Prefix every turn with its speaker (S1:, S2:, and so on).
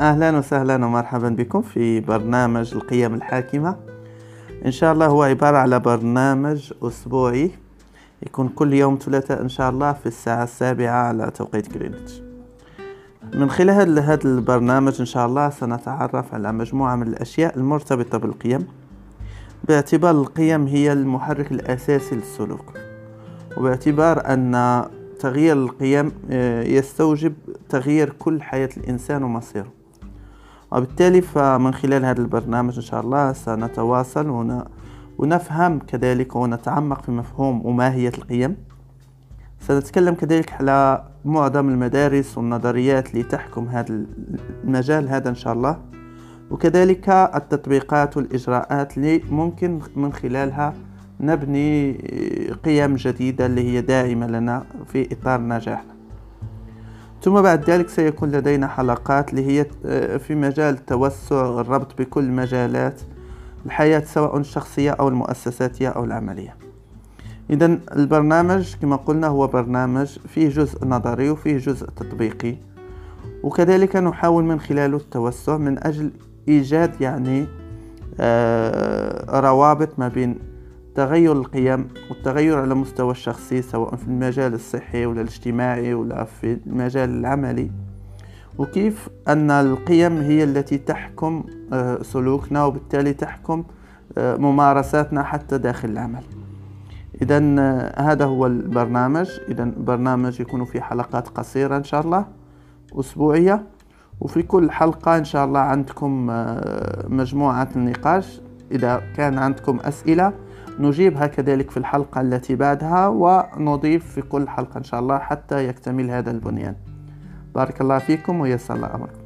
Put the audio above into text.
S1: أهلا وسهلا ومرحبا بكم في برنامج القيم الحاكمة. إن شاء الله هو عبارة على برنامج أسبوعي يكون كل يوم ثلاثاء إن شاء الله في الساعة السابعة على توقيت جرينتش من خلال هذا البرنامج إن شاء الله سنتعرف على مجموعة من الأشياء المرتبطة بالقيم. باعتبار القيم هي المحرك الأساسي للسلوك وباعتبار أن تغيير القيم آه، يستوجب تغيير كل حياة الإنسان ومصيره. وبالتالي فمن خلال هذا البرنامج إن شاء الله سنتواصل ونفهم كذلك ونتعمق في مفهوم وماهية القيم. سنتكلم كذلك على معظم المدارس والنظريات اللي تحكم هذا المجال هذا إن شاء الله. وكذلك التطبيقات والإجراءات اللي ممكن من خلالها نبني قيم جديدة اللي هي داعمة لنا في إطار نجاحنا ثم بعد ذلك سيكون لدينا حلقات اللي هي آه، في مجال توسع الربط بكل مجالات الحياة سواء الشخصية أو المؤسساتية أو العملية. إذا البرنامج كما قلنا هو برنامج فيه جزء نظري وفيه جزء تطبيقي وكذلك نحاول من خلاله التوسع من أجل إيجاد يعني آه، روابط ما بين تغير القيم والتغير على مستوى الشخصي سواء في المجال الصحي ولا الاجتماعي ولا في المجال العملي. وكيف أن القيم هي التي تحكم آه، سلوكنا وبالتالي تحكم آه، ممارساتنا حتى داخل العمل. إذا آه، هذا هو البرنامج. إذا برنامج يكون في حلقات قصيرة إن شاء الله أسبوعية. وفي كل حلقة إن شاء الله عندكم مجموعة النقاش إذا كان عندكم أسئلة نجيبها كذلك في الحلقة التي بعدها ونضيف في كل حلقة إن شاء الله حتى يكتمل هذا البنيان. بارك الله فيكم ويسر الله أمركم.